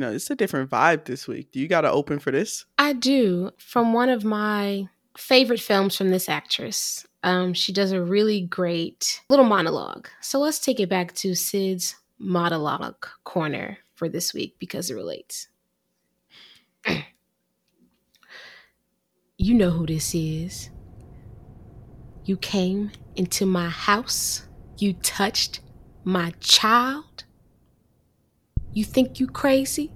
you know, it's a different vibe this week. Do you got to open for this? I do. From one of my favorite films from this actress. Um, she does a really great little monologue. So let's take it back to Sid's monologue corner for this week because it relates. you know who this is. You came into my house. You touched my child. You think you crazy?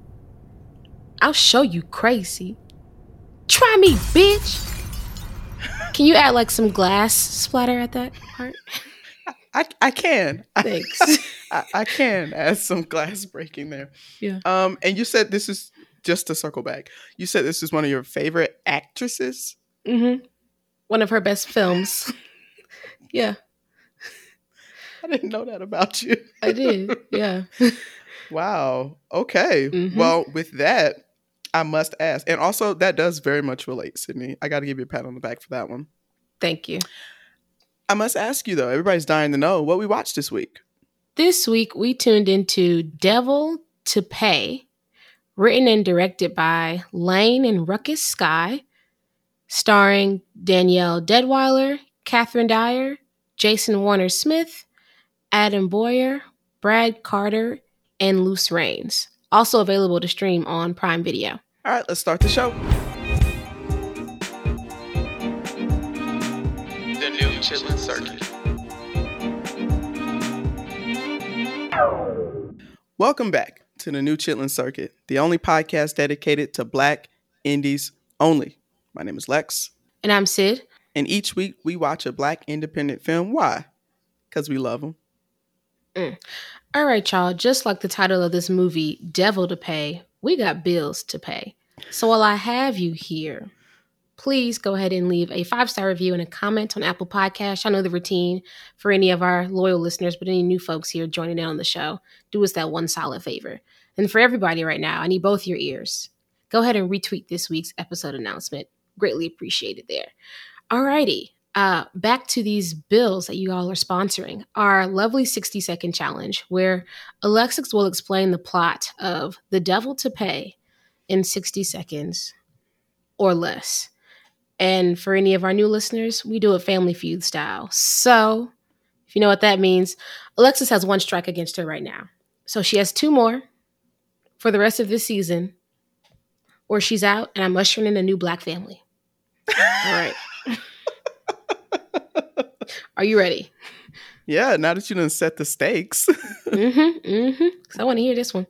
I'll show you crazy. Try me, bitch. Can you add like some glass splatter at that part? I, I can. Thanks. I, I can add some glass breaking there. Yeah. Um, and you said this is just to circle back. You said this is one of your favorite actresses. Mm-hmm. One of her best films. yeah. I didn't know that about you. I did. Yeah. Wow. Okay. Mhm. Well, with that, I must ask, and also that does very much relate, Sydney. I got to give you a pat on the back for that one. Thank you. I must ask you though. Everybody's dying to know what we watched this week. This week we tuned into Devil to Pay, written and directed by Lane and Ruckus Skye, starring Danielle Deadwyler, Catherine Dyer, Jason Warner Smith, Adam Boyer, Brad Carter, and Luce Rains. Also available to stream on Prime Video. All right, let's start the show. The new Chitlin Circuit. Welcome back to the new Chitlin Circuit, the only podcast dedicated to Black indies only. My name is Lex, And I'm Sid. and each week we watch a Black independent film. Why? Because we love them. Mm. All right, y'all. Just like the title of this movie, Devil to Pay, we got bills to pay. So while I have you here, please go ahead and leave a five star review and a comment on Apple Podcasts. I know the routine for any of our loyal listeners, but any new folks here joining in on the show, do us that one solid favor. And for everybody right now, I need both your ears. Go ahead and retweet this week's episode announcement. Greatly appreciated there. Alrighty. Uh, back to these bills that you all are sponsoring. Our lovely 60 second challenge, where Alexis will explain the plot of The Devil to Pay in 60 seconds or less. And for any of our new listeners, we do it Family Feud style. So, if you know what that means, Alexis has one strike against her right now. So she has two more for the rest of this season, or she's out and I'm ushering in a new black family. All right. Are you ready? Yeah, now that you done set the stakes. Mm-hmm. Mm-hmm. Cause I want to hear this one.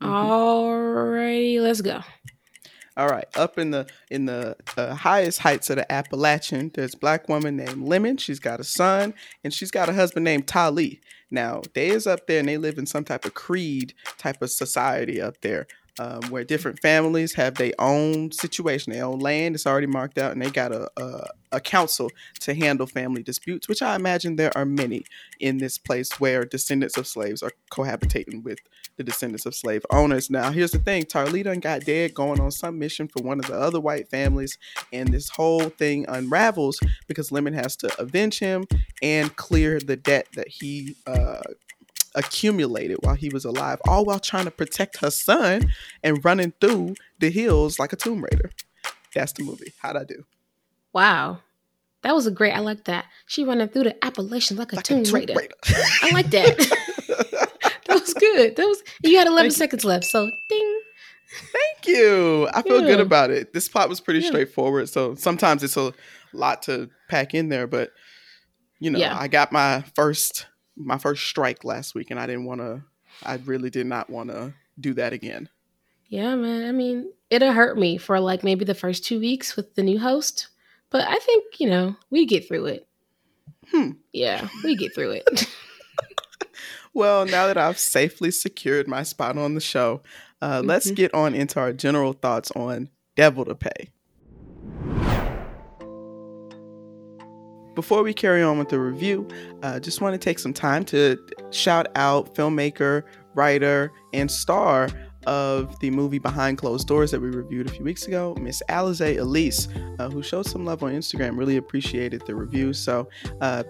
Alrighty, let's go. All right, up in the in the uh, highest heights of the Appalachian, there's a black woman named Lemon. She's got a son, and she's got a husband named Tarly. Now they is up there, and they live in some type of creed type of society up there, um, where different families have their own situation, their own land. It's already marked out, and they got a, a a council to handle family disputes, which I imagine there are many in this place where descendants of slaves are cohabitating with the descendants of slave owners. Now, here's the thing: done got dead going on some mission for one of the other white families, and this whole thing unravels because Lemon has to avenge him and clear the debt that he uh, accumulated while he was alive, all while trying to protect her son and running through the hills like a Tomb Raider. That's the movie. How'd I do? Wow. That was a great. I like that. She running through the Appalachians like a Like tomb a Tomb raider. Raider. I like that. that was good. That was. You had 11 Thank you. seconds left. So ding. Thank you. I feel good about it. This plot was pretty Yeah. straightforward. So sometimes it's a lot to pack in there, but you know, Yeah. I got my first my first strike last week and I didn't want to I really did not want to do that again. Yeah, man. I mean, it'll hurt me for like maybe the first two weeks with the new host, but I think you know we get through it. Hmm. Yeah, we get through it. Well, now that I've safely secured my spot on the show, uh, let's Mhm. get on into our general thoughts on Devil to Pay. Before we carry on with the review, uh, just want to take some time to shout out filmmaker, writer, and star of the movie Behind Closed Doors that we reviewed a few weeks ago, Miss Alize Elise, uh, who showed some love on Instagram. Really appreciated the review. So, uh,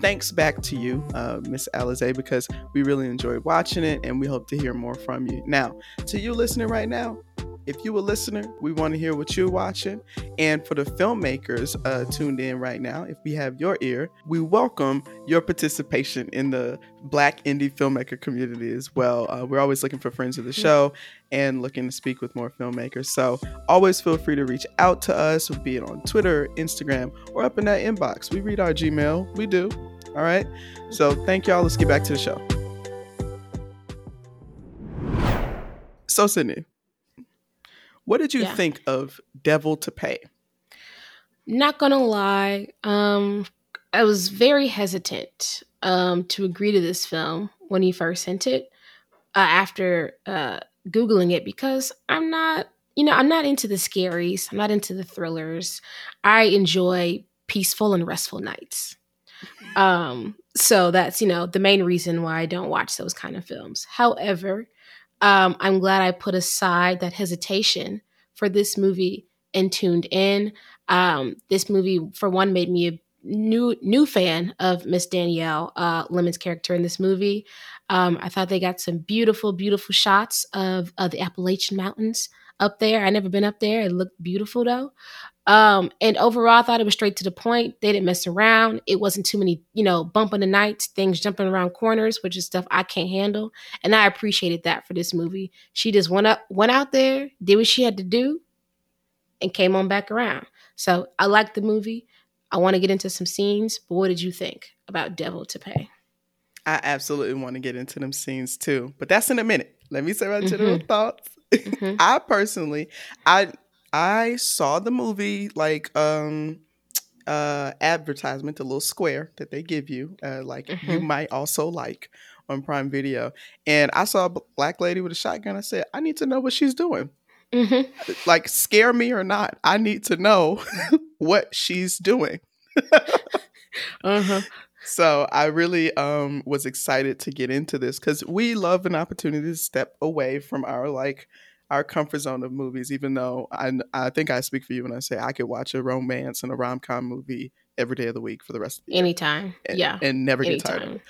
thanks back to you, uh, Miss Alize, because we really enjoyed watching it and we hope to hear more from you. Now, to you listening right now, if you a listener, we want to hear what you're watching. And for the filmmakers uh, tuned in right now, if we have your ear, we welcome your participation in the Black indie filmmaker community as well. Uh, we're always looking for friends of the show and looking to speak with more filmmakers. So always feel free to reach out to us, be it on Twitter, Instagram, or up in that inbox. We read our Gmail. We do. All right. So thank y'all. Let's get back to the show. So, Sydney, what did you Yeah. think of Devil to Pay? Not gonna lie, um, I was very hesitant um, to agree to this film when he first sent it. Uh, after uh, googling it, because I'm not, you know, I'm not into the scaries. I'm not into the thrillers. I enjoy peaceful and restful nights. Um, so that's you know the main reason why I don't watch those kind of films. However, um, I'm glad I put aside that hesitation for this movie and tuned in. Um, this movie, for one, made me a new new fan of Miss Danielle uh, Lemon's character in this movie. Um, I thought they got some beautiful, beautiful shots of, of the Appalachian Mountains up there. I never been up there. It looked beautiful though. Um, and overall, I thought it was straight to the point. They didn't mess around. It wasn't too many, you know, bumping the nights, things jumping around corners, which is stuff I can't handle. And I appreciated that for this movie. She just went up, went out there, did what she had to do, and came on back around. So I liked the movie. I want to get into some scenes, but what did you think about Devil to Pay? I absolutely want to get into them scenes too, but that's in a minute. Let me say my Mhm. general thoughts. Mhm. I personally, I I saw the movie like um uh advertisement, the little square that they give you, uh, like you Mhm. might also like on Prime Video, and I saw a black lady with a shotgun. I said, I need to know what she's doing. Mhm. Like, scare me or not, I need to know what she's doing. Uh-huh. So I really um was excited to get into this because we love an opportunity to step away from our like our comfort zone of movies. Even though I I think I speak for you when I say I could watch a romance and a rom com movie every day of the week for the rest of the Anytime. and, yeah. and never get tired of it.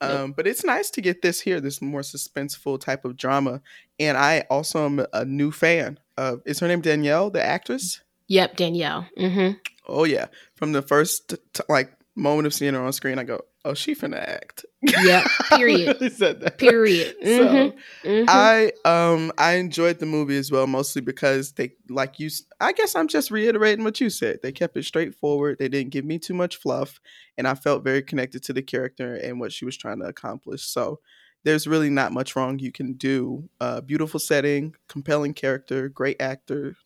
Um, but it's nice to get this here, this more suspenseful type of drama. And I also am a new fan of. Is her name Danielle, the actress? Yep, Danielle. hmm Oh yeah, from the first t- like moment of seeing her on screen, I go, "Oh, she finna act." Yeah. Period. I really said that. Period. So Mhm. Mhm. I um I enjoyed the movie as well, mostly because they like you. I guess I'm just reiterating what you said. They kept it straightforward. They didn't give me too much fluff, and I felt very connected to the character and what she was trying to accomplish. So there's really not much wrong you can do. Uh, beautiful setting, compelling character, great actor.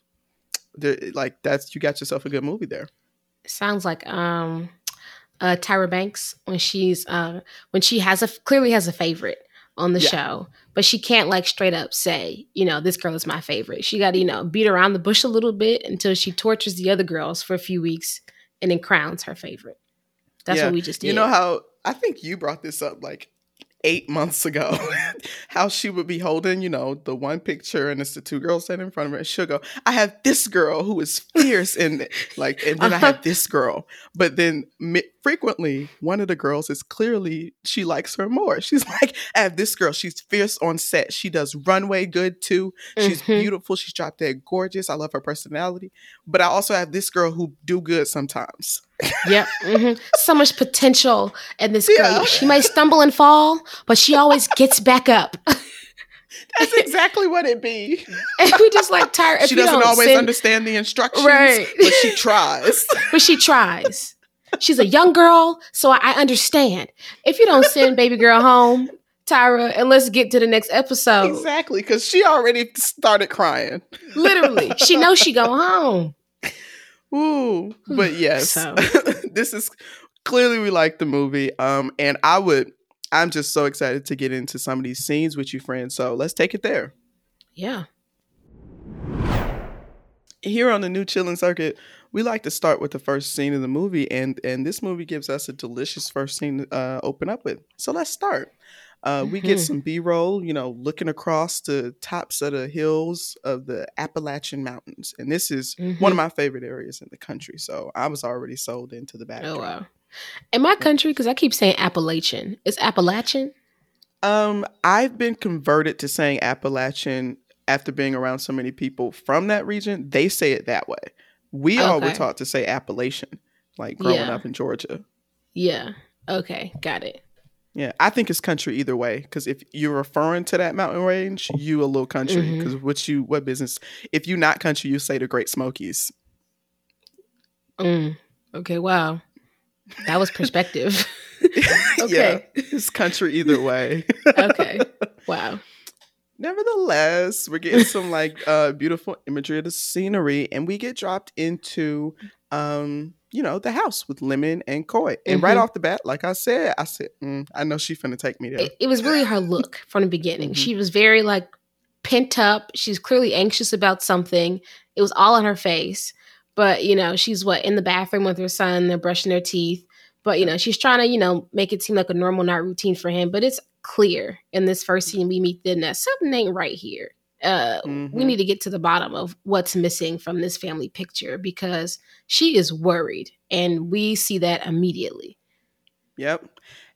There, like that's you got yourself a good movie there. sounds like um uh Tyra Banks when she's uh when she has a clearly has a favorite on the Yeah. show, but she can't like straight up say, you know, this girl is my favorite. She got to, you know, beat around the bush a little bit until she tortures the other girls for a few weeks and then crowns her favorite. That's Yeah. what we just did. You know how I think you brought this up like eight months ago. how she would be holding, you know, the one picture and it's the two girls sitting in front of her. And she'll go, I have this girl who is fierce and like, and then I have this girl. But then mi- frequently one of the girls is clearly she likes her more. She's like, I have this girl. She's fierce on set. She does runway good too. She's Mhm. beautiful. She's drop dead gorgeous. I love her personality. But I also have this girl who do good sometimes. Yep. hmm So much potential in this Yeah. girl. She might stumble and fall, but she always gets back up. That's exactly what it be. and we just like tired. she doesn't always understand the instructions, Right. but she tries. but she tries. She's a young girl, so I understand. If you don't send baby girl home, Tyra, and let's get to the next episode. exactly, because she already started crying. Literally, she knows she go home. Ooh, but yes, So. this is clearly we like the movie. Um, and I would, I'm just so excited to get into some of these scenes with you, friends. So let's take it there. Yeah. here on the new Chitlin circuit we like to start with the first scene of the movie and and this movie gives us a delicious first scene to uh, open up with so let's start uh, we get Mhm. some b-roll you know looking across the tops of the hills of the appalachian mountains and this is one of Mhm. my favorite areas in the country so i was already sold into the backdrop Oh wow. In my country, because I keep saying Appalachian, it's Appalachian. Um, I've been converted to saying Appalachian after being around so many people from that region. They say it that way. We all were taught to say Appalachian, like growing Yeah. up in Georgia. Yeah. Okay, got it. Yeah, I think it's country either way. Because if you're referring to that mountain range, you a little country. Because what you what business? If you not country, you say the Great Smokies. Mm. Okay, wow. That was perspective. yeah, Okay. it's country either way. okay. Wow. Nevertheless, we're getting some like uh beautiful imagery of the scenery, and we get dropped into um you know the house with Lemon and Coy. And right Mhm. off the bat, like I said, I said, mm, I know she finna take me there. It, it was really her look from the beginning. Mhm. She was very like pent up. She's clearly anxious about something. It was all on her face. But, you know, she's what in the bathroom with her son, they're brushing their teeth. But, you know, she's trying to, you know, make it seem like a normal night routine for him. But it's clear in this first scene we meet them that something ain't right here. Uh, We Mhm. need to get to the bottom of what's missing from this family picture because she is worried. And we see that immediately. Yep.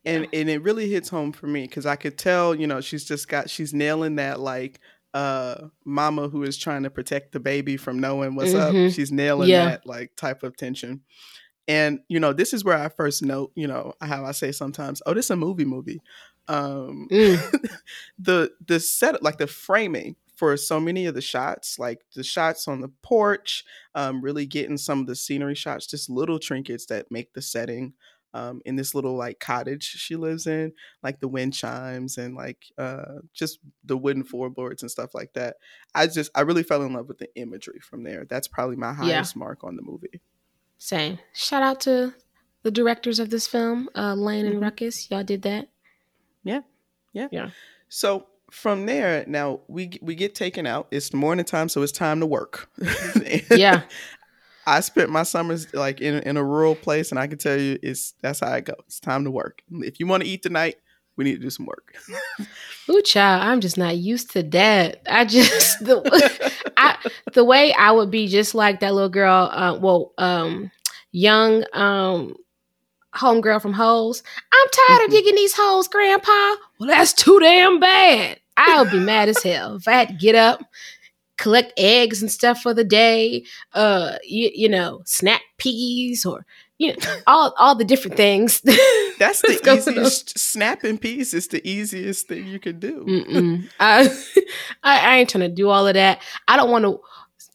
And and it really hits home for me because I could tell, you know, she's just got she's nailing that like uh mama who is trying to protect the baby from knowing what's Mhm. up. She's nailing Yeah. that like type of tension. And you know, this is where I first note, you know, how I say sometimes, oh, this is a movie movie. Um Mm. the the set like the framing for so many of the shots like the shots on the porch um really getting some of the scenery shots just little trinkets that make the setting um in this little like cottage she lives in like the wind chimes and like uh just the wooden floorboards and stuff like that i just i really fell in love with the imagery from there that's probably my highest mark on the movie Same. Shout out to the directors of this film, uh, Lane and Mhm. Ruckus. Y'all did that. So from there, now we we get taken out. It's morning time, so it's time to work. Yeah. I spent my summers like in in a rural place, and I can tell you, it's that's how it goes. It's time to work. If you want to eat tonight, we need to do some work. Ooh, child, I'm just not used to that. I just the I the way I would be just like that little girl. Uh, well, um, young um, homegirl from Holes. I'm tired of digging these holes, Grandpa. Well, that's too damn bad. I'll be mad as hell if I had to get up, collect eggs and stuff for the day. Uh, you, you know, snap peas or you know all all the different things. That's the easiest snapping peas Is the easiest thing you can do. I, I I ain't trying to do all of that. I don't want to.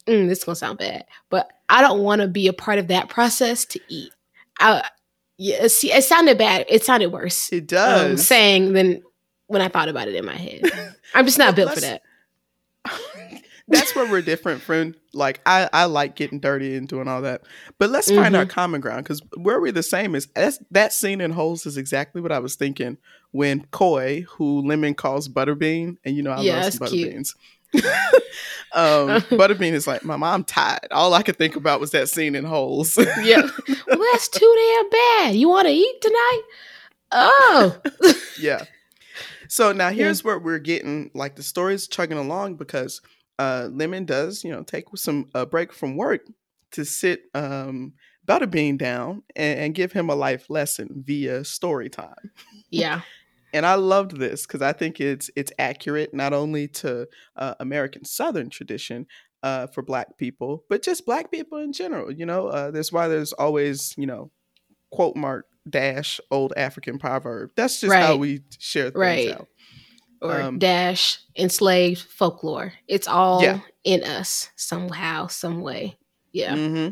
Mm, this is gonna sound bad, but I don't want to be a part of that process to eat. I yeah. See, it sounded bad. It sounded worse. It um, does. saying than when I thought about it in my head. I'm just not built for that. That's where we're different, friend. Like I, I like getting dirty and doing all that. But let's find Mm-hmm. our common ground because where we're the same is that's, that scene in Holes is exactly what I was thinking when Coy, who Lemon calls Butterbean, and you know I Yeah, love some. Butterbeans. um, Butterbean is like, Mama, I'm tired. All I could think about was that scene in Holes. Yeah. well, that's too damn bad. You want to eat tonight? Oh, yeah. So now here's where we're getting like the story's chugging along because uh Lemon does, you know, take some a break from work to sit um Butterbean down and, and give him a life lesson via story time. yeah. And I loved this because I think it's it's accurate not only to uh, American Southern tradition uh, for Black people, but just Black people in general. You know, uh, that's why there's always you know quote mark dash old African proverb. That's just how we share things Right. out. Or Um, dash enslaved folklore. It's all Yeah. in us somehow, some way. Yeah. hmm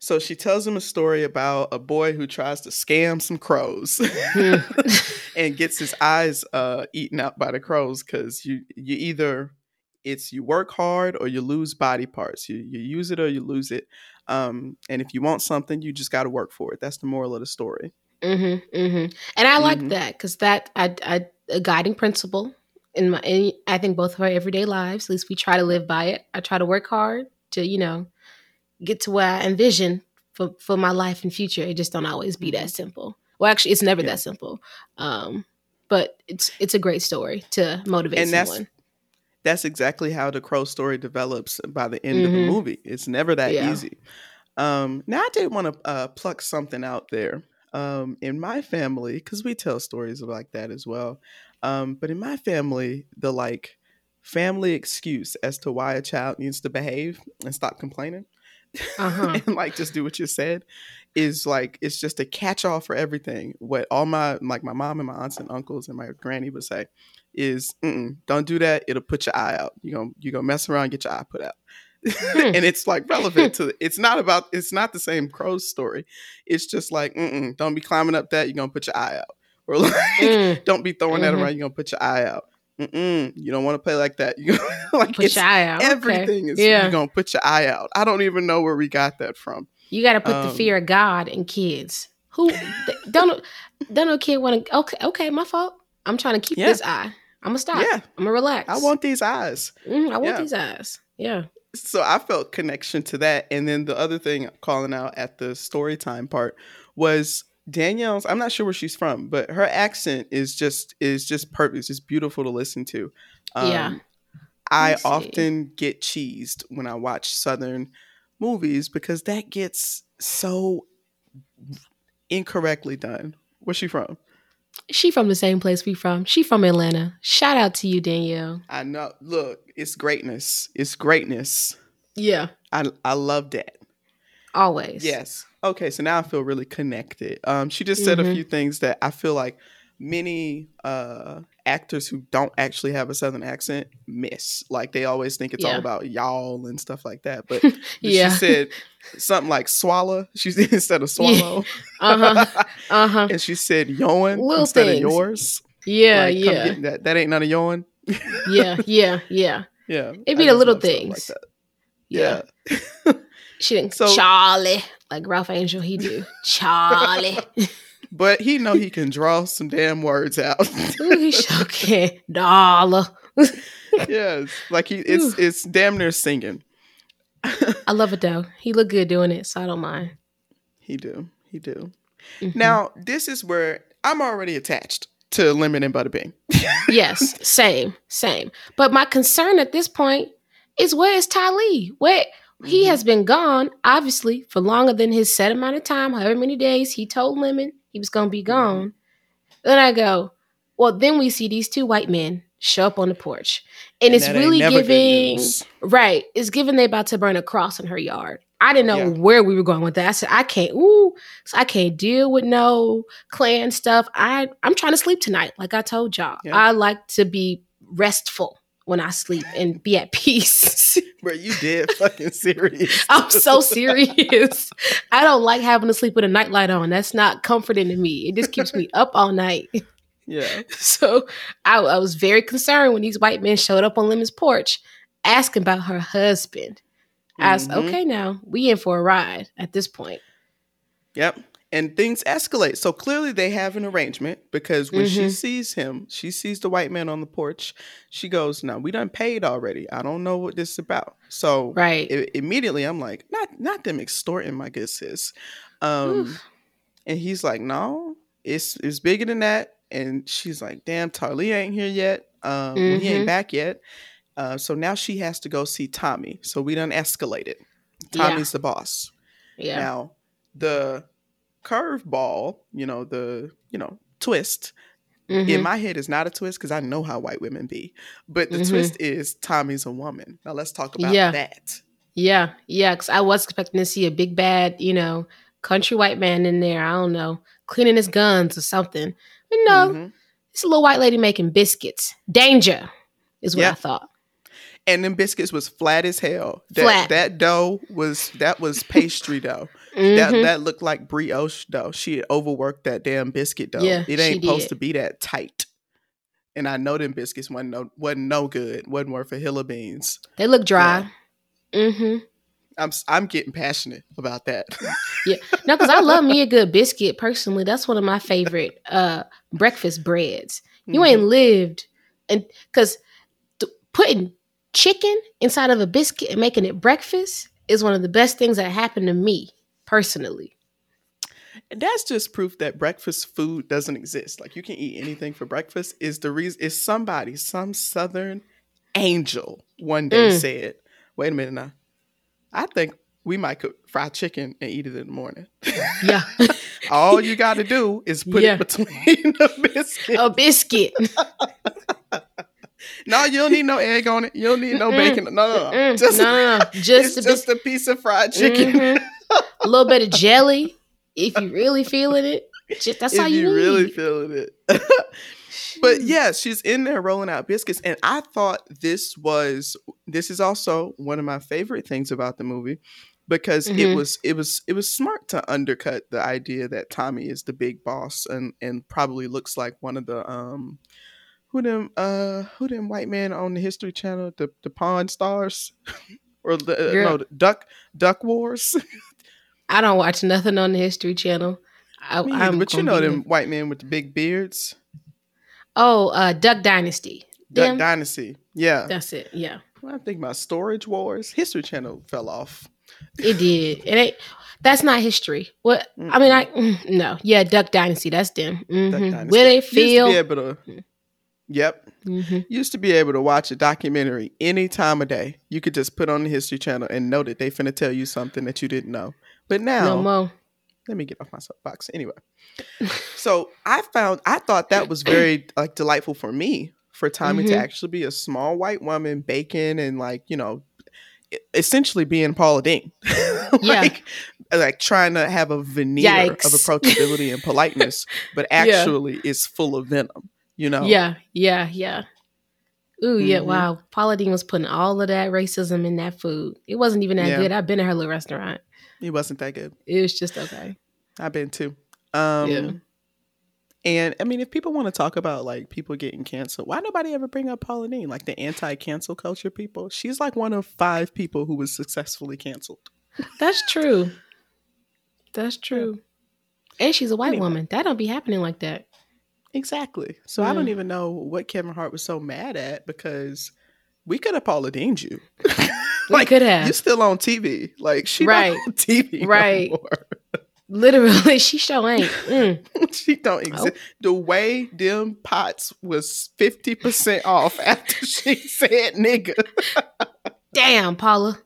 So she tells him a story about a boy who tries to scam some crows Hmm. and gets his eyes uh, eaten out by the crows because you you either it's you work hard or you lose body parts. You you use it or you lose it. Um, and if you want something, you just got to work for it. That's the moral of the story. Mm-hmm, mm-hmm. And I like Mhm. that because that I, I a guiding principle in my in, I think both of our everyday lives. At least we try to live by it. I try to work hard to you know get to where I envision for for my life and future. It just don't always be that simple. Well, actually, it's never Mm-hmm. Yeah. that simple. Um, but it's it's a great story to motivate And that's- someone. that's exactly how the crow story develops by the end of the Mhm. movie. It's never that Yeah. easy. Um, now I did want to uh, pluck something out there Um, in my family, because we tell stories like that as well. Um, but in my family, the like family excuse as to why a child needs to behave and stop complaining Uh-huh. and like just do what you said is like it's just a catch all for everything. What all my like my mom and my aunts and uncles and my granny would say is, Mm-mm, "Don't do that. It'll put your eye out. You gonna you gonna mess around, get your eye put out." and it's like relevant to it's not about it's not the same crow's story. It's just like, don't be climbing up that. You're gonna put your eye out, or like, Mm. don't be throwing that Mhm. around. You're gonna put your eye out. Mm-mm, you don't want to play like that. You like Put your eye out. Okay. everything is Yeah. you're gonna put your eye out. I don't even know where we got that from. You got to put the Um, fear of God in kids. Who don't don't know kid want to? Okay, okay, my fault. I'm trying to keep Yeah. this eye. I'm gonna stop. Yeah, I'm gonna relax. I want these eyes. Mhm, I want yeah. these eyes. Yeah. So I felt connection to that. And then the other thing calling out at the story time part was Danielle's, I'm not sure where she's from, but her accent is just is just perfect. It's just beautiful to listen to. Um, Yeah. I often get cheesed when I watch Southern movies because that gets so incorrectly done. Where's she from? She from the same place we from. She from Atlanta. Shout out to you, Danielle. I know. Look, it's greatness. It's greatness. Yeah. I I love that. Always. Yes. Okay, so now I feel really connected. Um, she just said a Mhm. few things that I feel like many uh actors who don't actually have a southern accent miss. Like they always think it's all about y'all and stuff like that. But Yeah. she said something like swallow. She said instead of swallow. Uh-huh. Uh huh. and she said yoin Little instead things. of yours. Yeah. Like, yeah. that. That ain't none of yoin. yeah. Yeah. Yeah. Yeah. It I be the little things. that. Yeah. Yeah. She didn't. So- Charlie, like Ralph Angel, he do. Charlie. But he know he can draw some damn words out. Ooh, he sure can. Dollar. yes. Like he it's it's damn near singing. I love it though. He look good doing it, so I don't mind. He do. He do. Mhm. Now, this is where I'm already attached to lemon and butterbean. yes, same, same. But my concern at this point is where is Tarly? Where he Mhm. has been gone, obviously, for longer than his set amount of time, however many days he told Lemon he was gonna be gone. Then I go, well, then we see these two white men show up on the porch. And, it's really giving right. It's giving they about to burn a cross in her yard. I didn't know Yeah. where we were going with that. I said, I can't, ooh, so I can't deal with no Klan stuff. I I'm trying to sleep tonight, like I told y'all. Yeah. I like to be restful when I sleep and be at peace. Bro, you did fucking serious. I'm so serious. I don't like having to sleep with a nightlight on. That's not comforting to me. It just keeps me up all night. yeah. So I, I was very concerned when these white men showed up on Lemon's porch asking about her husband. I was Mhm. okay now. We in for a ride at this point. Yep. And things escalate. So clearly they have an arrangement because when she Mhm. sees him, she sees the white man on the porch. She goes, "Now we done paid already. I don't know what this is about." So Right. i- immediately I'm like, "Not, not them extorting my good sis." Um, Oof. and he's like, "No, it's it's bigger than that." And she's like, "Damn, Tarly ain't here yet. Um, well, he ain't back yet." Uh, so now she has to go see Tommy. So we done escalated. Yeah. Tommy's the boss. Yeah. Now, the curveball, you know, the, you know, twist in Mhm. my head is not a twist because I know how white women be. But the Mhm. twist is Tommy's a woman. Now let's talk about Yeah. that. Yeah. Yeah. Because I was expecting to see a big bad, you know, country white man in there. I don't know, cleaning his guns or something. But no, Mhm. it's a little white lady making biscuits. Danger is what Yeah. I thought. And them biscuits was flat as hell. That, Flat. That dough was that was pastry dough. That Mhm. that looked like brioche dough. She had overworked that damn biscuit dough. Yeah, it ain't supposed to be that tight. And I know them biscuits wasn't no wasn't no good. wasn't worth a hill of beans. They look dry. Mm-hmm. I'm I'm getting passionate about that. Yeah, no, because I love me a good biscuit personally. That's one of my favorite uh breakfast breads. You Mhm. ain't lived and because putting chicken inside of a biscuit and making it breakfast is one of the best things that happened to me personally. And that's just proof that breakfast food doesn't exist. Like you can eat anything for breakfast. Is the reason is somebody, some southern angel one day Mm. said, wait a minute now. I think we might cook fried chicken and eat it in the morning. Yeah. all you got to do is put Yeah. it between the biscuit. A biscuit. No, you don't need no egg on it. You don't need no Mm-mm. bacon. No, no, no. Just, no, no. Just a just a piece of fried chicken. Mhm. a little bit of jelly if you really feeling it. Just that's all you, you need. really feeling it. but yeah, she's in there rolling out biscuits, and I thought this was this is also one of my favorite things about the movie because it Mhm. was it was it was smart to undercut the idea that Tommy is the big boss and and probably looks like one of the um who them uh who them white men on the History Channel the the Pawn Stars or the uh, Girl. no the Duck Duck Wars. I don't watch nothing on the History Channel. I, Me neither, I'm but you know them white men with the big beards. Oh, uh, Duck Dynasty. Duck? Dynasty. Yeah. That's it. Yeah, When I think about Storage Wars, History Channel fell off. it did. It ain't. That's not history. What I mean, I mm, no. Yeah, Duck Dynasty. That's them. Duck hmm Dynasty. Where they Used to feel. be able to. Yep. hmm Used to be able to watch a documentary any time of day. You could just put on the History Channel and know that they finna tell you something that you didn't know. But now, No more. let me get off my soapbox. Anyway, so I found I thought that was very like delightful for me for Tommy to Mhm. actually be a small white woman baking and like you know essentially being Paula Deen, Yeah. like like trying to have a veneer of approachability and politeness, but Yeah. actually is full of venom. You know, Yeah, yeah, yeah. Ooh, yeah. Mhm. Wow. Paula Deen was putting all of that racism in that food. It wasn't even that Yeah. good. I've been to her little restaurant. It wasn't that good. It was just okay. I've been too. Um, Yeah. And I mean, if people want to talk about like people getting canceled, why nobody ever bring up Paula Deen, like the anti-cancel culture people? She's like one of five people who was successfully canceled. That's true. That's true. And she's a white Anyway. woman. That don't be happening like that. Exactly. So I don't even know what Kevin Hart was so mad at because we could have Paula Deen'd you. We like could have. you're still on TV. Like she Right. on TV no Right. more. Literally, she sure ain't. Mm. she don't exist. The way them pots was fifty percent off after she said nigga. Damn, Paula.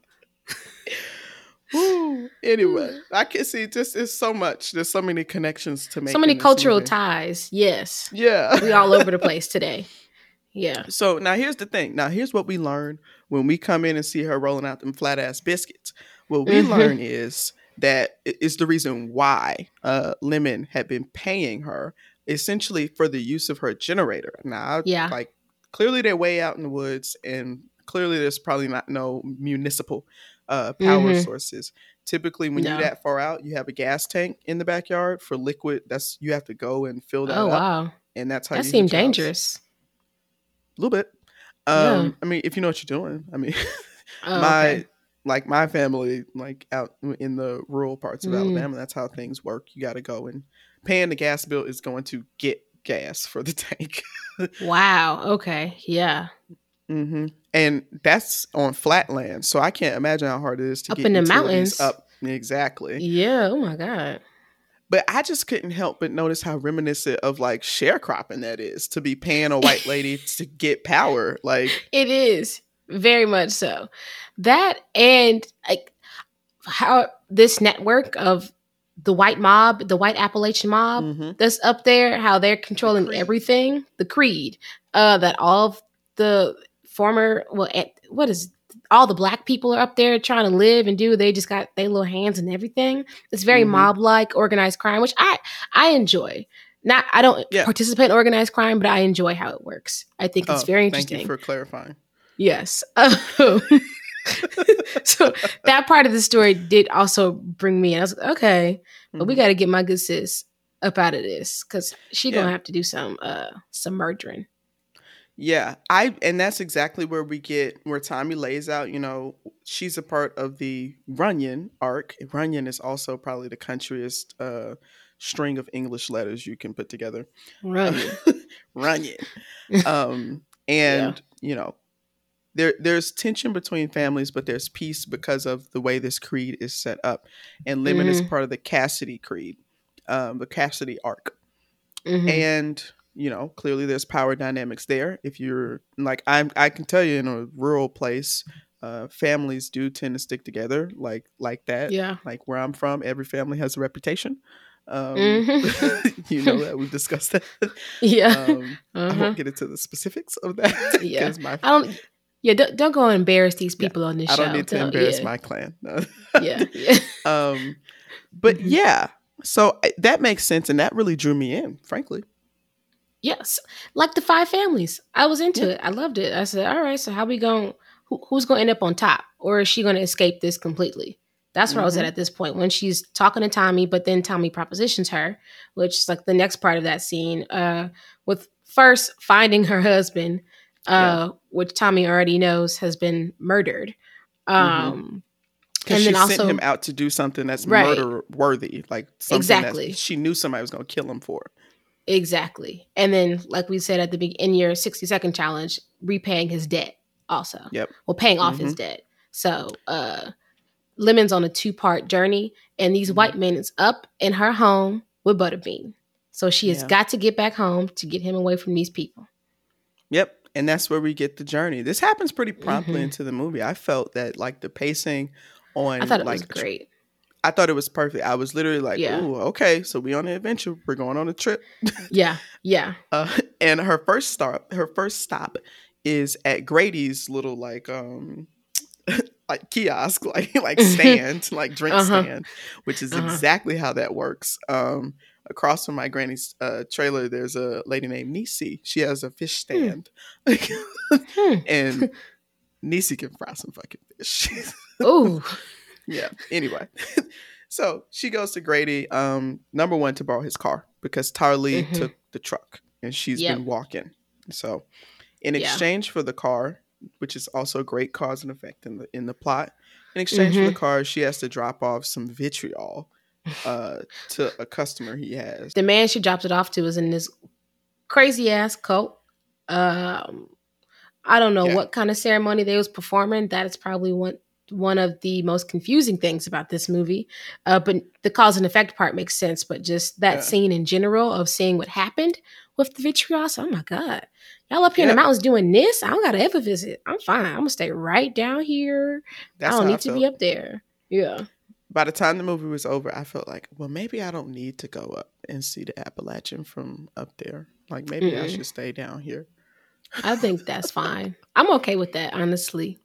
Woo. Anyway, I can see just it's so much. There's so many connections to make. So many cultural movie. ties. Yes. Yeah. We all over the place today. Yeah. So now here's the thing. Now here's what we learn when we come in and see her rolling out them flat ass biscuits. What we Mhm. learn is that is the reason why uh, Lemon had been paying her essentially for the use of her generator. Now, Yeah. like clearly they're way out in the woods, and clearly there's probably not no municipal uh, power Mhm. sources. Typically, when No. you're that far out, you have a gas tank in the backyard for liquid. That's you have to go and fill that Oh up, wow. and that's how That seemed dangerous. A little bit. Yeah. Um, I mean, if you know what you're doing. I mean, Oh, my okay. like my family, like out in the rural parts of Mm. Alabama, that's how things work. You got to go and paying the gas bill is going to get gas for the tank. Wow. Okay. Yeah. Hmm And that's on flat land, so I can't imagine how hard it is to Up get in the mountains. Up exactly. Yeah. Oh my God. But I just couldn't help but notice how reminiscent of like sharecropping that is to be paying a white lady to get power. Like, It is very much so. That and like how this network of the white mob, the white Appalachian mob mhm. that's up there, how they're controlling Creed. everything. The creed, uh, that all of the former, well, what is all the black people are up there trying to live and do. They just got their little hands and everything. It's very Mhm. mob like organized crime, which I I enjoy. Not I don't Yeah. participate in organized crime, but I enjoy how it works. I think it's Oh, very Thank interesting. you for clarifying. Yes. So that part of the story did also bring me. in. I was like, okay, but we Mhm. got to get my good sis up out of this because she gonna have to do some uh some murdering. Yeah, I and that's exactly where we get where Tommy lays out. You know, she's a part of the Runyon arc. Runyon is also probably the countryest uh, string of English letters you can put together. Runyon, Runyon, um, and you know, there there's tension between families, but there's peace because of the way this creed is set up. And Lemon is part of the Cassidy creed, um, the Cassidy arc Mhm. and you know clearly there's power dynamics there if you're like i'm i can tell you in a rural place uh families do tend to stick together like like that yeah. like where i'm from every family has a reputation Um, Mhm. you know that we've discussed that. Yeah. Um, I Uh-huh. won't get into the specifics of that. yeah my, I don't. Yeah, don't, don't go and embarrass these Yeah, people on this I show. I don't need to Don't- embarrass yeah, my clan. No. Yeah, yeah. um, but Mhm. yeah, so I- that makes sense, and that really drew me in, frankly. Yes, like the five families. I was into it. I loved it. I said, "All right, so how we going? Who, who's going to end up on top, or is she going to escape this completely?" That's where I was at Mhm. at this point when she's talking to Tommy, but then Tommy propositions her, which is like the next part of that scene. Uh, with first finding her husband, uh, which Tommy already knows has been murdered. Um, Because And she then sent also- him out to do something that's Right. murder worthy, like something Exactly. that she knew somebody was going to kill him for. Exactly. And then, like we said at the beginning, in your 60 second challenge, repaying his debt also. Yep. Well, paying off his debt. So, uh, Lemon's on a two part journey, and these Mhm. white men is up in her home with Butterbean. So she has Yeah. got to get back home to get him away from these people. Yep. And that's where we get the journey. This happens pretty promptly Mhm. into the movie. I felt that like the pacing on I thought it like was great. I thought it was perfect. I was literally like, Yeah. "Ooh, okay, so we on an adventure. We're going on a trip." Yeah. Yeah. Uh, and her first stop, her first stop is at Grady's little like um like kiosk, like like stand, like drink Uh-huh. stand, which is Uh-huh. exactly how that works. Um across from my granny's uh trailer there's a lady named Nisi. She has a fish stand. Hmm. and Nisi can fry some fucking fish. Ooh. Yeah. Anyway. so she goes to Grady, um, number one, to borrow his car because Tarly Mhm. took the truck and she's Yep. been walking. So in Yeah. exchange for the car, which is also great cause and effect in the in the plot, in exchange for the Mhm. car, she has to drop off some vitriol uh to a customer he has. the man she dropped it off to was in this crazy ass coat. Um, I don't know Yeah. what kind of ceremony they was performing. That is probably one one of the most confusing things about this movie. Uh, but the cause and effect part makes sense. But just that Yeah. scene in general of seeing what happened with the vitriol. so, Oh my god, y'all up here in the mountains doing this? I don't gotta ever visit. I'm fine. I'm gonna stay right down here. That's I don't need to be up there. Yeah. By the time the movie was over, I felt like, well, maybe I don't need to go up and see the Appalachian from up there. Like maybe I Mm-mm. should stay down here. I think that's fine. I'm okay with that, honestly.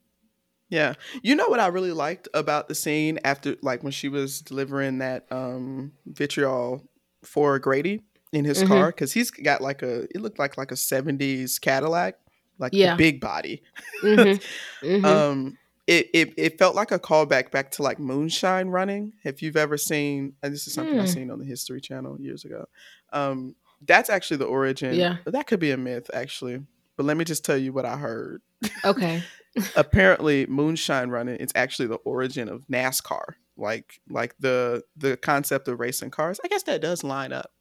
Yeah. You know what I really liked about the scene after like when she was delivering that um vitriol for Grady in his Mhm. car cuz he's got like a it looked like like a 70s Cadillac, like Yeah. big body. hmm hmm Um it, it it felt like a callback back to like moonshine running. If you've ever seen and this is something I Hmm. seen on the History Channel years ago. Um that's actually the origin. Yeah. But that could be a myth actually. But let me just tell you what I heard okay. Apparently moonshine running it's actually the origin of NASCAR. Like like the the concept of racing cars. I guess that does line up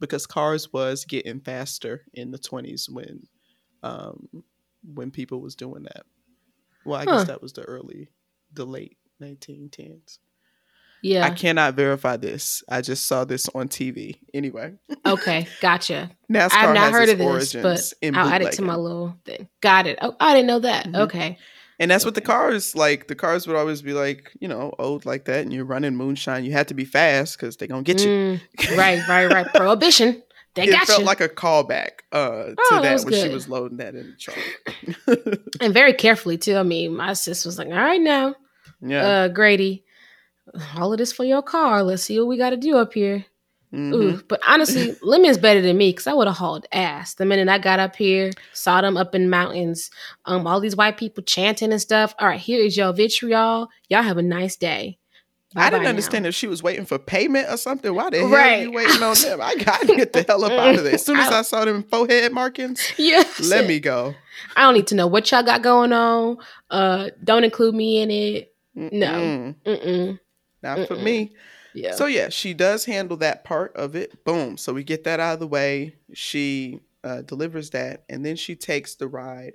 because cars was getting faster in the 20s when um when people was doing that. Well, I Huh. guess that was the early the late 1910s. Yeah. I cannot verify this. I just saw this on TV. Anyway, Okay, gotcha. NASCAR I've not has heard its of this, but I'll add it to my little thing. Got it. Oh, I didn't know that. Mhm. Okay. And that's what the cars like. The cars would always be like, you know, old like that, and you're running moonshine. You had to be fast because they're gonna get you. Mm, right, right, right. Prohibition. They it got felt you. like a callback uh, to Oh, that when she was loading that in the trunk. and very carefully too. I mean, my sis was like, "All right, now, yeah. uh, Grady, all of this for your car. Let's see what we got to do up here." Mhm. Ooh, but honestly, Lemon's better than me because I would have hauled ass the minute I got up here, saw them up in mountains, um, all these white people chanting and stuff. All right, here is your vitriol. Y'all have a nice day. I didn't Bye-bye now. understand if she was waiting for payment or something. Why the hell are you waiting on them? I got to get the hell up out of there. As soon as I- I saw them forehead markings, Yeah, let me go. I don't need to know what y'all got going on. Uh, don't include me in it. No. Mm-mm. Mm-mm. Not for Mm-mm. me. Yeah. So yeah, she does handle that part of it. Boom. So we get that out of the way. She uh, delivers that, and then she takes the ride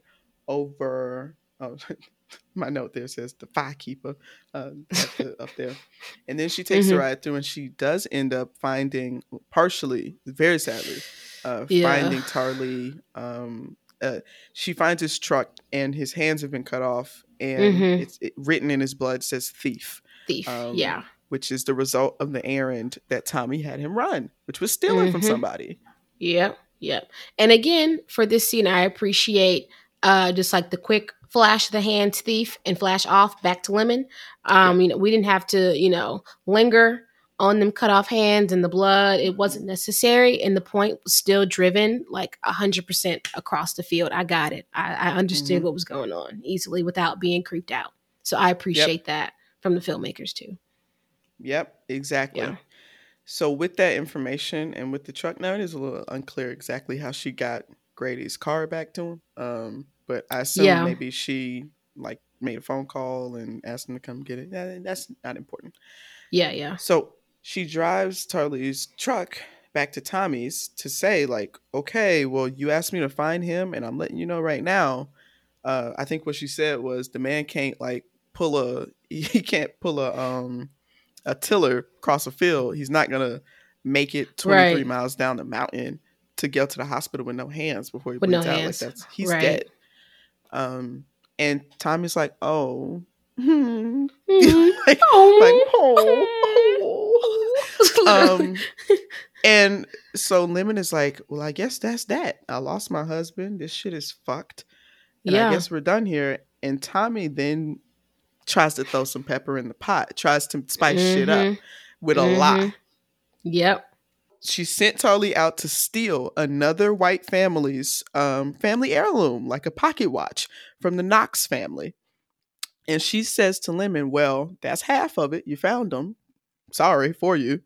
over. Oh, my note there says the fire keeper uh, at the, up there, and then she takes the Mhm. ride through, and she does end up finding, partially, very sadly, uh, Yeah. finding Tarly. Um, uh, she finds his truck, and his hands have been cut off, and Mhm. it's it, written in his blood says thief Thief. um, yeah. which is the result of the errand that Tommy had him run, which was stealing from Mhm. somebody. Yep, yep. And again, for this scene, I appreciate uh just like the quick flash of the hand thief and flash off back to Lemon. Um, you know, we didn't have to, you know, linger on them cut off hands and the blood. It wasn't necessary, and the point was still driven like a hundred percent across the field. I got it. I, I understood Mhm. what was going on easily without being creeped out. So I appreciate that from the filmmakers too. Yep, exactly. Yeah. So with that information and with the truck, now it is a little unclear exactly how she got Grady's car back to him. Um, but I assume Yeah. maybe she like made a phone call and asked him to come get it. That- That's not important. Yeah, yeah. So she drives Tarly's truck back to Tommy's to say, like, okay, well, you asked me to find him, and I'm letting you know right now. Uh, I think what she said was the man can't like pull a he can't pull a um a tiller across a field. He's not gonna make it 23 Right. miles down the mountain to get to the hospital with no hands before he With no bleeds out. hands. Like that's he's Right. dead. Um, and Tommy's like, oh, hmm. Mhm. like, Oh. like, oh, um and so lemon is like well i guess that's that i lost my husband this shit is fucked and Yeah. i guess we're done here and tommy then tries to throw some pepper in the pot tries to spice shit up Mhm. with a lie. Yep. she sent Tarly out to steal another white family's um, family heirloom, like a pocket watch from the Knox family. And she says to Lemon, Well, that's half of it. You found them. Sorry for you.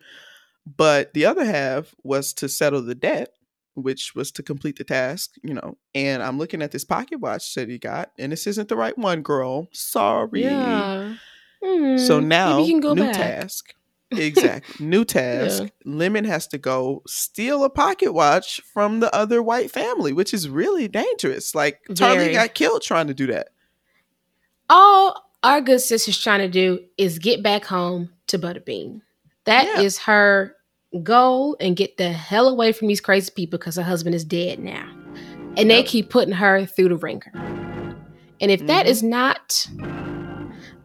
But the other half was to settle the debt, which was to complete the task, you know. And I'm looking at this pocket watch that he got, and this isn't the right one, girl. Sorry. Yeah. So Mm, now, you can go new back. task. Exactly. New task. Yeah. Lemon has to go steal a pocket watch from the other white family, which is really dangerous. Like Charlie Very. got killed trying to do that. All our good sister's trying to do is get back home to Butterbean. That is Yeah. her goal and get the hell away from these crazy people because her husband is dead now. And they keep putting her through the ringer. And if that Mhm. is not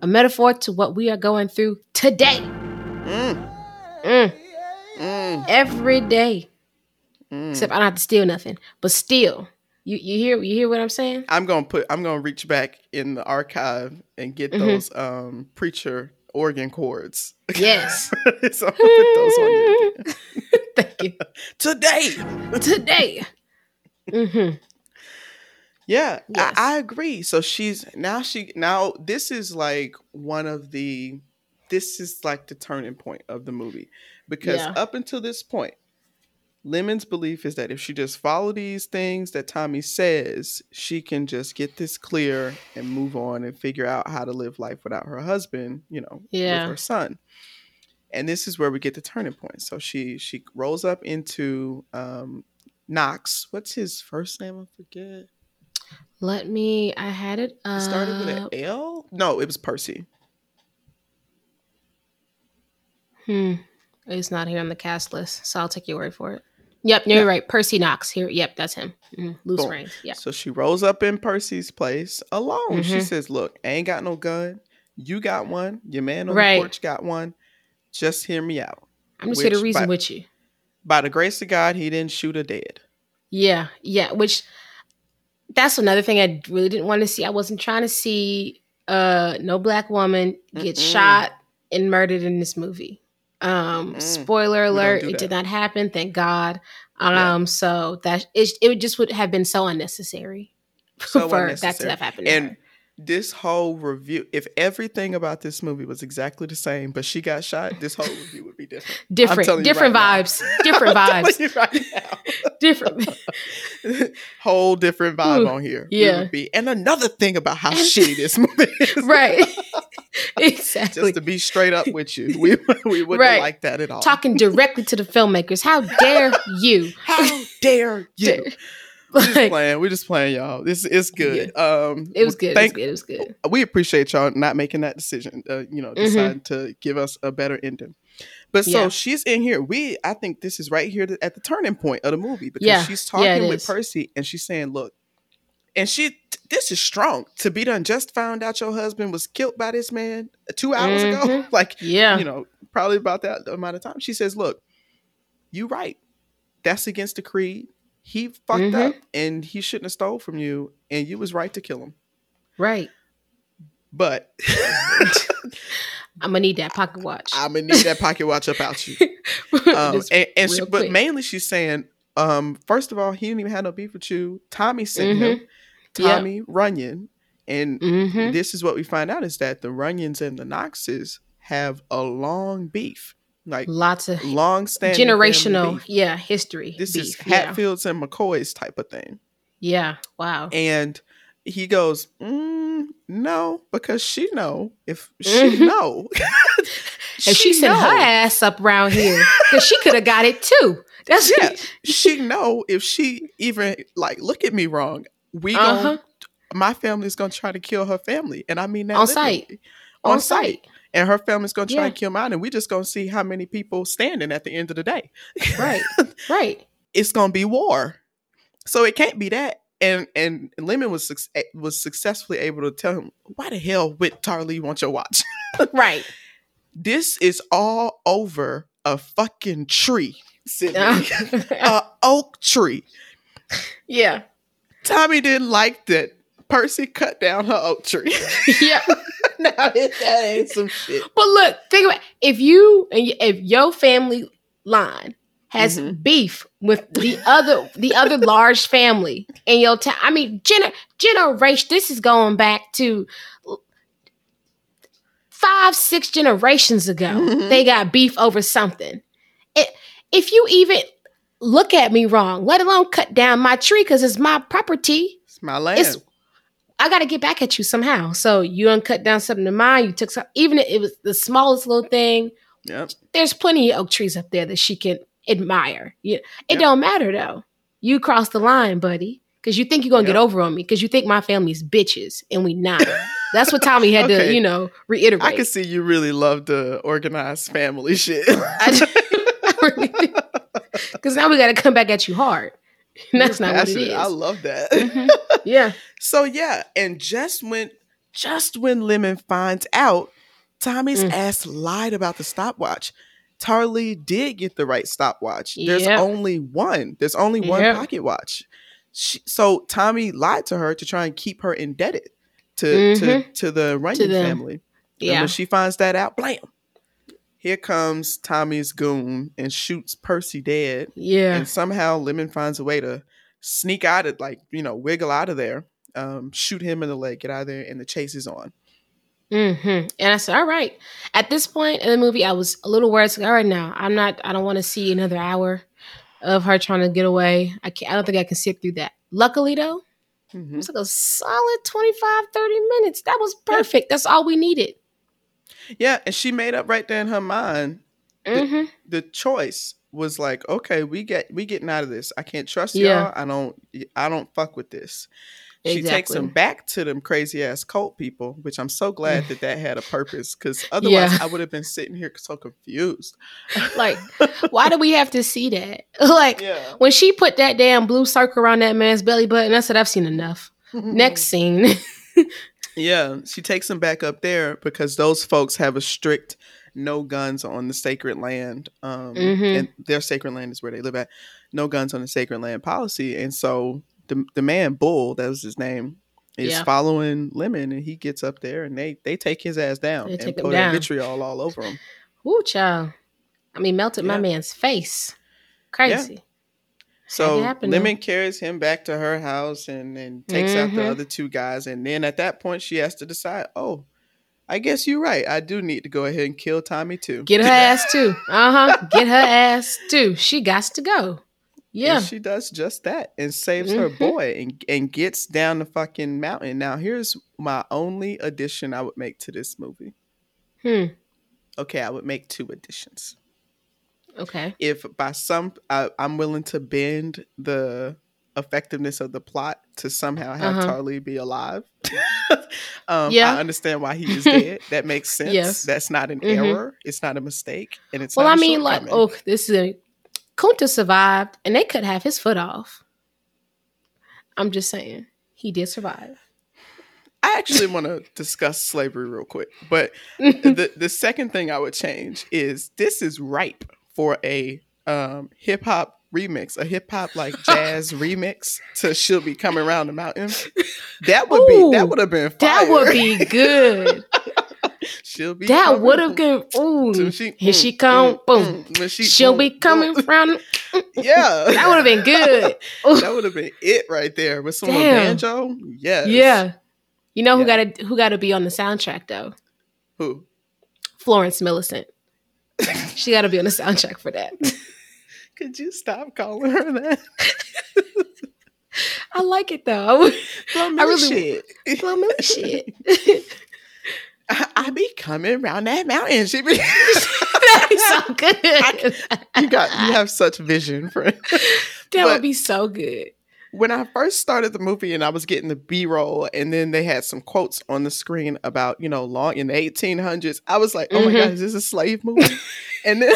a metaphor to what we are going through today, Mm, mm, mm, every day, mm. except I don't have to steal nothing, but still, you, you hear you hear what I'm saying? I'm gonna put. I'm gonna reach back in the archive and get Mhm. those um preacher organ chords. Yes. so I'm gonna put those on you again. Thank you. today. Today. hmm Yeah, Yes. I, I agree. So she's now she now this is like one of the this is like the turning point of the movie because Yeah. up until this point, Lemon's belief is that if she just follow these things that Tommy says, she can just get this clear and move on and figure out how to live life without her husband, you know, Yeah. with her son. And this is where we get the turning point. So she she rolls up into um Knox. What's his first name? I forget. Let me. I had it. Uh, It started with an L? No, it was Percy. Hmm. It's not here on the cast list, so I'll take your word for it. Yep, you're Yeah. right. Percy Knox here. Yep, that's him. Mhm, Luce Boom. Rains. Yep. So she rolls up in Percy's place alone. She Mhm. says, Look, I ain't got no gun. You got one. Your man on Right. the porch got one. Just hear me out. I'm just here to reason by- with you. By the grace of God, he didn't shoot her dead. Yeah, yeah. Which that's another thing I really didn't want to see. I wasn't trying to see uh no black woman get Mm-mm. shot and murdered in this movie. Um Mm-mm. spoiler alert, do it did not happen, thank God. Yeah. Um so that it, it just would have been so unnecessary So for that to unnecessary. have happened. And this whole review, if everything about this movie was exactly the same, but she got shot, this whole review would be different. different different right vibes. Different vibes. right now. different whole different vibe Ooh, on here. Yeah. would be. And another thing about how shitty this movie is. right. Exactly. Just to be straight up with you, we we wouldn't Right. like that at all. Talking directly to the filmmakers. How dare you? How dare you? Dare- We're just playing. We're just playing, y'all. This is good. Um, it was good. Thank, it was good. It was good. we appreciate y'all not making that decision. Uh, you know, deciding to give us a better ending. But so Yeah. she's in here. We, I think this is right here at the turning point of the movie because Yeah. she's Yeah, talking with is. Percy and she's saying, "Look," and she, this is strong. To be done, just found out your husband was killed by this man two hours ago. Mhm. Like, Yeah. you know, probably about that amount of time. She says, "Look, you right. That's against the creed. He fucked Mhm. up, and he shouldn't have stole from you, and you was right to kill him. Right. But I'm gonna need that pocket watch. I'm gonna need that pocket watch about you." Um, and and she, but mainly she's saying, um, first of all, he didn't even have no beef with you. Tommy sent him. Yep. Tommy Runyon, and Mhm. this is what we find out is that the Runyons and the Knoxes have a long beef, like Lots of long standing generational, yeah, history. This is beef, yeah. Hatfields and McCoys type of thing. Yeah. Wow. And he goes, mm, no, because she know if she Mhm. know. If she sent her ass up around here, because she could have got it too. That's Yeah, she know if she even like look at me wrong, we Uh-huh. gon' my family's gonna try to kill her family, and I mean that On site. on, on site. site. and her family's gonna try Yeah. and kill mine, and we just gonna see how many people standing at the end of the day. Right. Right. it's gonna be war, so it can't be that. And and Lemon was eh, was successfully able to tell him, "Why the hell would Tarly want your watch? Right. this is all over a fucking tree, Sydney. A oak tree." yeah. Tommy didn't like that Percy cut down her oak tree. Yeah. now that ain't some shit. But look, think about if you and if your family line has Mhm. beef with the other the other large family in your town. I mean, gener- generation. This is going back to five, six generations ago. Mhm. They got beef over something. It, if you even look at me wrong, let alone cut down my tree because it's my property. It's my land. It's I got to get back at you somehow. So you uncut down something of mine. You took some, even if it was the smallest little thing. yep. There's plenty of oak trees up there that she can admire. Yeah, it Yep. don't matter though. You crossed the line, buddy, because you think you're gonna get over on me because you think my family's bitches and we not. That's what Tommy had to, you know, reiterate. I can see you really love the organized family shit. Because now we got to come back at you hard. That's You're not what it is. I love that. Mhm. Yeah. So yeah, and just when just when Lemon finds out, Tommy's Mm. ass lied about the stopwatch. Tarly did get the right stopwatch. There's Yep. only one. There's only one Yep. pocket watch. She, so Tommy lied to her to try and keep her indebted to to, Mhm. to the Runyon them. family. And Yeah. when she finds that out, blam. Here comes Tommy's goon and shoots Percy dead. Yeah. And somehow Lemon finds a way to sneak out of like, you know, wiggle out of there, um, shoot him in the leg, get out of there, and the chase is on. hmm And I said, all right. At this point in the movie, I was a little worried. So, all right, now I'm not. I don't want to see another hour of her trying to get away. I can't. I don't think I can sit through that. Luckily, though, it Mhm. was like a solid 25, 30 minutes. That was perfect. That's all we needed. Yeah, and she made up right there in her mind. hmm The choice was like, okay, we get we getting out of this. I can't trust Yeah. y'all. I don't I don't fuck with this. She takes Exactly. him back to them crazy ass cult people, which I'm so glad that that had a purpose because otherwise Yeah. I would have been sitting here so confused. Like, why do we have to see that? like, Yeah. when she put that damn blue circle around that man's belly button, I said, I've seen enough. Next scene. Yeah, she takes him back up there because those folks have a strict no guns on the sacred land. Um, Mhm. and their sacred land is where they live at. No guns on the sacred land policy. And so the the man Bull, that was his name, is Yeah. following Lemon, and he gets up there and they they take his ass down They and pour down. vitriol all over him. Ooh, child. I mean, melted my man's face. Crazy. So. Lemon carries him back to her house and and takes out the Mhm. other two guys. And then at that point, she has to decide. Oh, I guess you're right. I do need to go ahead and kill Tommy too. Get her ass too. Uh huh. Get her ass too. She got to go. Yeah. And she does just that and saves her Mhm. boy and, and gets down the fucking mountain. Now, here's my only addition I would make to this movie. Hmm. Okay, I would make two additions. Okay. If by some, I, I'm willing to bend the effectiveness of the plot to somehow have Uh-huh. Tarly be alive. um, Yeah. I understand why he is dead. That makes sense. Yes. That's not an Mhm. error. It's not a mistake. And it's Well, not I mean, like, oh, this is a Kunta survived, and they could have his foot off. I'm just saying, he did survive. I I actually want to discuss slavery real quick, but the the second thing I would change is this is ripe for a um, hip hop remix, a hip hop like jazz remix to "She'll Be Coming Around the Mountain." That would Ooh, be that would have been fire. That would be good. She'll be that would have been. Ooh, she- here mm, she come. mm, boom. mm, she She'll be coming from. Yeah, That would have been good. That would have been it right there with some banjo. Yes. yeah. You know who Yeah. got to who got to be on the soundtrack though? Who? Florence Millicent. She got to be on the soundtrack for that. Could you stop calling her that? I like it though. I really- shit. Blow shit. I, I be coming around that mountain. She be. That'd be so good. you got you have such vision, friend. that but- would be so good. When I first started the movie and I was getting the B roll, and then they had some quotes on the screen about you know long in the eighteen hundreds, I was like, oh my Mhm. god, is this a slave movie? And then,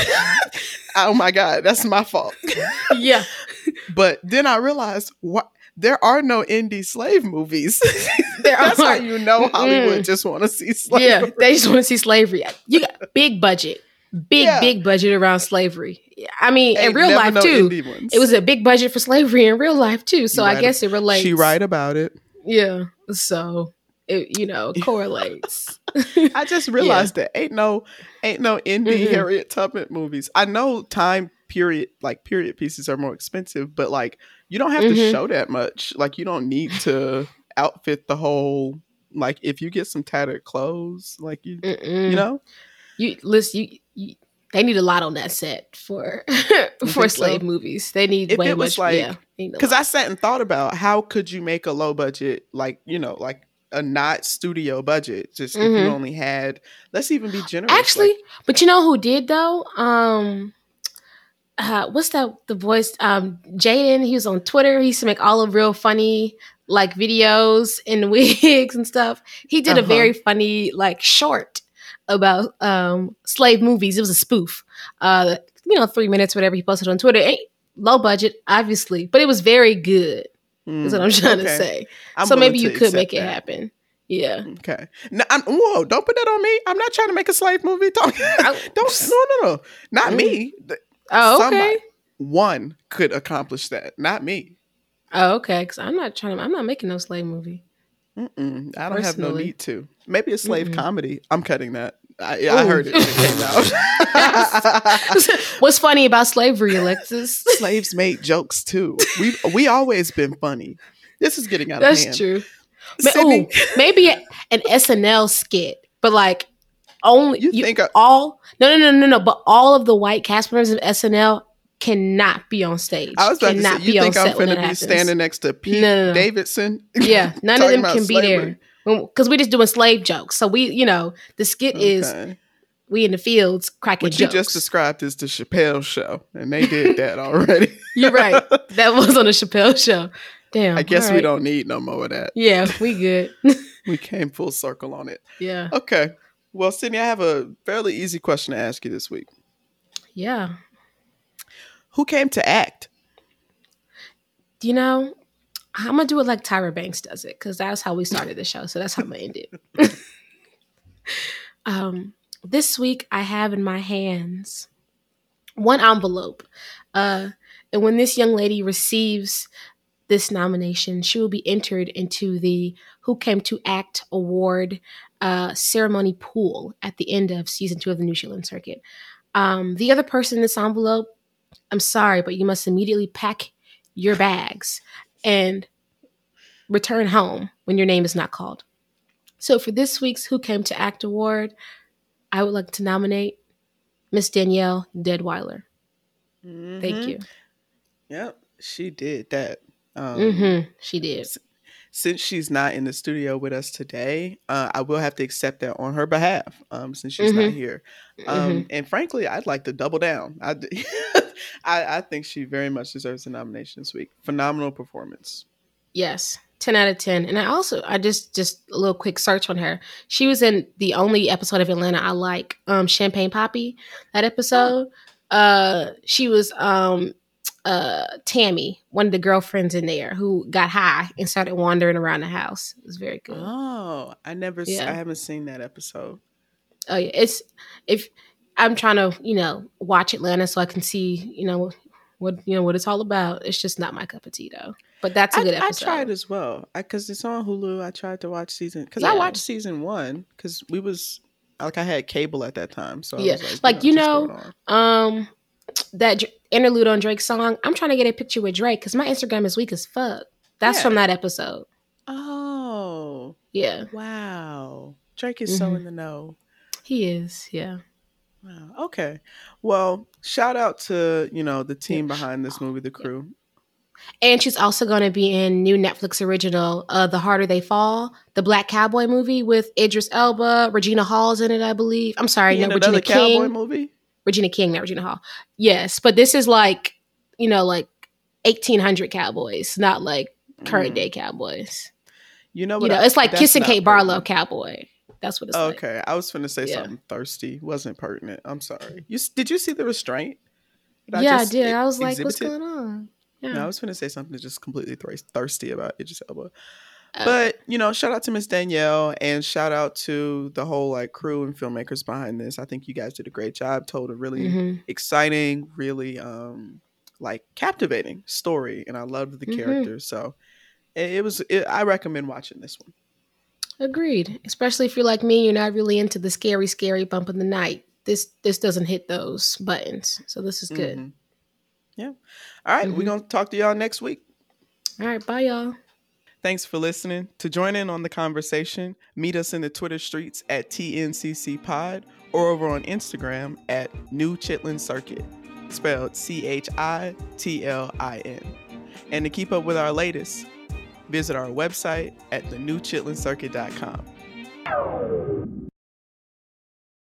oh my god, that's my fault. Yeah. But then I realized what. There are no indie slave movies. There That's how you know Hollywood Mm-mm. just want to see slavery. Yeah, they just want to see slavery. You got big budget, big Yeah. big budget around slavery. I mean, in real life too. It was a big budget for slavery in real life too. So You I guess it relates. She right about it. Yeah. So it you know correlates. I just realized that ain't no ain't no indie Mhm. Harriet Tubman movies. I know time period like period pieces are more expensive, but like you don't have to Mhm. show that much. Like you don't need to outfit the whole like if you get some tattered clothes, like you Mm-mm. you know? you listen. You, you they need a lot on that set for for slave so? movies. They need If way much. like- yeah, they need a Because. I sat and thought about how could you make a low budget, like you know, like a not studio budget, just if you Mhm. only had. Let's even be generous. Actually, like, but you know who did though? Um uh what's that the voice um Jaden, he was on Twitter. He used to make all of real funny like videos in wigs and stuff. He did a Uh-huh. very funny like short about um slave movies. It was a spoof. Uh you know, three minutes, whatever he posted on Twitter. Ain't low budget, obviously, but it was very good, is what I'm mm, trying to say. I'm so maybe you could make it that. happen. Yeah. Okay. No, I'm, whoa! Don't put that on me. I'm not trying to make a slave movie. Don't. don't. No, no, no. Not Mm. me. Oh, okay. Somebody. One could accomplish that. Not me. Oh, okay. Because I'm not trying to. I'm not making no slave movie. Mm-mm, I don't have no need to. Maybe a slave Mm-mm. comedy. I'm cutting that. I, I heard it when it came out. What's funny about slavery, Alexis? Slaves made jokes too. We we always been funny. This is getting out of hand. That's true. Sydney, ooh, maybe an SNL skit, but like only You you, think I- all no no no no no, but all of the white cast members of SNL cannot be on stage. I was about to say, you be think I'm when finna be happens. standing next to Pete No, no, no. Davidson? Yeah, none of them can be there because we're just doing slave jokes. So we, you know, the skit is we in the fields cracking jokes. What you just described is the Chappelle show, and they did that already. You're right. That was on the Chappelle show. Damn. I guess all we don't need no more of that. Yeah, we good. We came full circle on it. yeah. Okay. Well, Sydney, I have a fairly easy question to ask you this week. Yeah. Who came to act? You know, I'm gonna do it like Tyra Banks does it because that's how we started the show. So that's how I'm gonna end it. um, this week I have in my hands one envelope, uh, and when this young lady receives this nomination, she will be entered into the Who Came to Act Award uh, ceremony pool at the end of season two of the New Chitlin Circuit. Um, the other person in this envelope, I'm sorry, but you must immediately pack your bags and return home when your name is not called. So for this week's Who Came to Act Award, I would like to nominate Miss Danielle Deadwyler. Thank Mhm. you. Yep, she did that. Um, Mm-hmm. She did. Since she's not in the studio with us today, uh, I will have to accept that on her behalf. Um, since she's not Mhm. here, um, Mhm. and frankly, I'd like to double down. I I think she very much deserves a nomination this week. Phenomenal performance. Yes. 10 out of 10. And I also I just just a little quick search on her. She was in the only episode of Atlanta I like, um Champagne Papi. That episode. Uh she was um uh Tammy, one of the girlfriends in there, who got high and started wandering around the house. It was very good. Oh, I never. Yeah. I haven't seen that episode. Oh yeah, it's if I'm trying to you know watch Atlanta so I can see you know what you know what it's all about. It's just not my cup of tea though. But that's a good I episode. I tried as well because it's on Hulu. I tried to watch season because I watched season one because we was like I had cable at that time. So I Yeah. was Like, you know, it on. Um, that interlude on Drake's song. I'm trying to get a picture with Drake because my Instagram is weak as fuck. That's Yeah. from that episode. Oh Yeah, wow, Drake is so Mhm. in the know. he is. Yeah. Wow. Okay. Well, shout out to you know the team behind this movie, the crew. And she's also going to be in new Netflix original, uh, The Harder They Fall, the Black Cowboy movie with Idris Elba, Regina Hall's in it, I believe. I'm sorry, no, Regina another cowboy King. movie. Regina King, not Regina Hall. Yes, but this is like, you know, like 1800 cowboys, not like current Mm. day cowboys. You know You know, I- it's like kissing Kate Barlow cowboy. That's what it's like. Okay, I was gonna say Yeah. something thirsty. Wasn't pertinent. I'm sorry. You did you see the restraint? yeah, I just did. I was like, what's going on? Yeah. No, I was gonna say something just completely thirsty about Idris Elba. Uh, But you know, shout out to Miss Danielle and shout out to the whole like crew and filmmakers behind this. I think you guys did a great job. Told a really mhm. exciting, really um like captivating story, and I loved the Mhm. characters. So it, it was. It, I recommend watching this one. Agreed. Especially if you're like me, you're not really into the scary, scary bump in the night. This this doesn't hit those buttons. So this is good. Mhm. Yeah. All right, we're gonna talk to y'all next week. All right, bye y'all. Thanks for listening. To join in on the conversation, meet us in the Twitter streets at TNCC Pod or over on Instagram at New Chitlin Circuit, spelled C H I T L I N. And to keep up with our latest, visit our website at thenewchitlincircuit.com.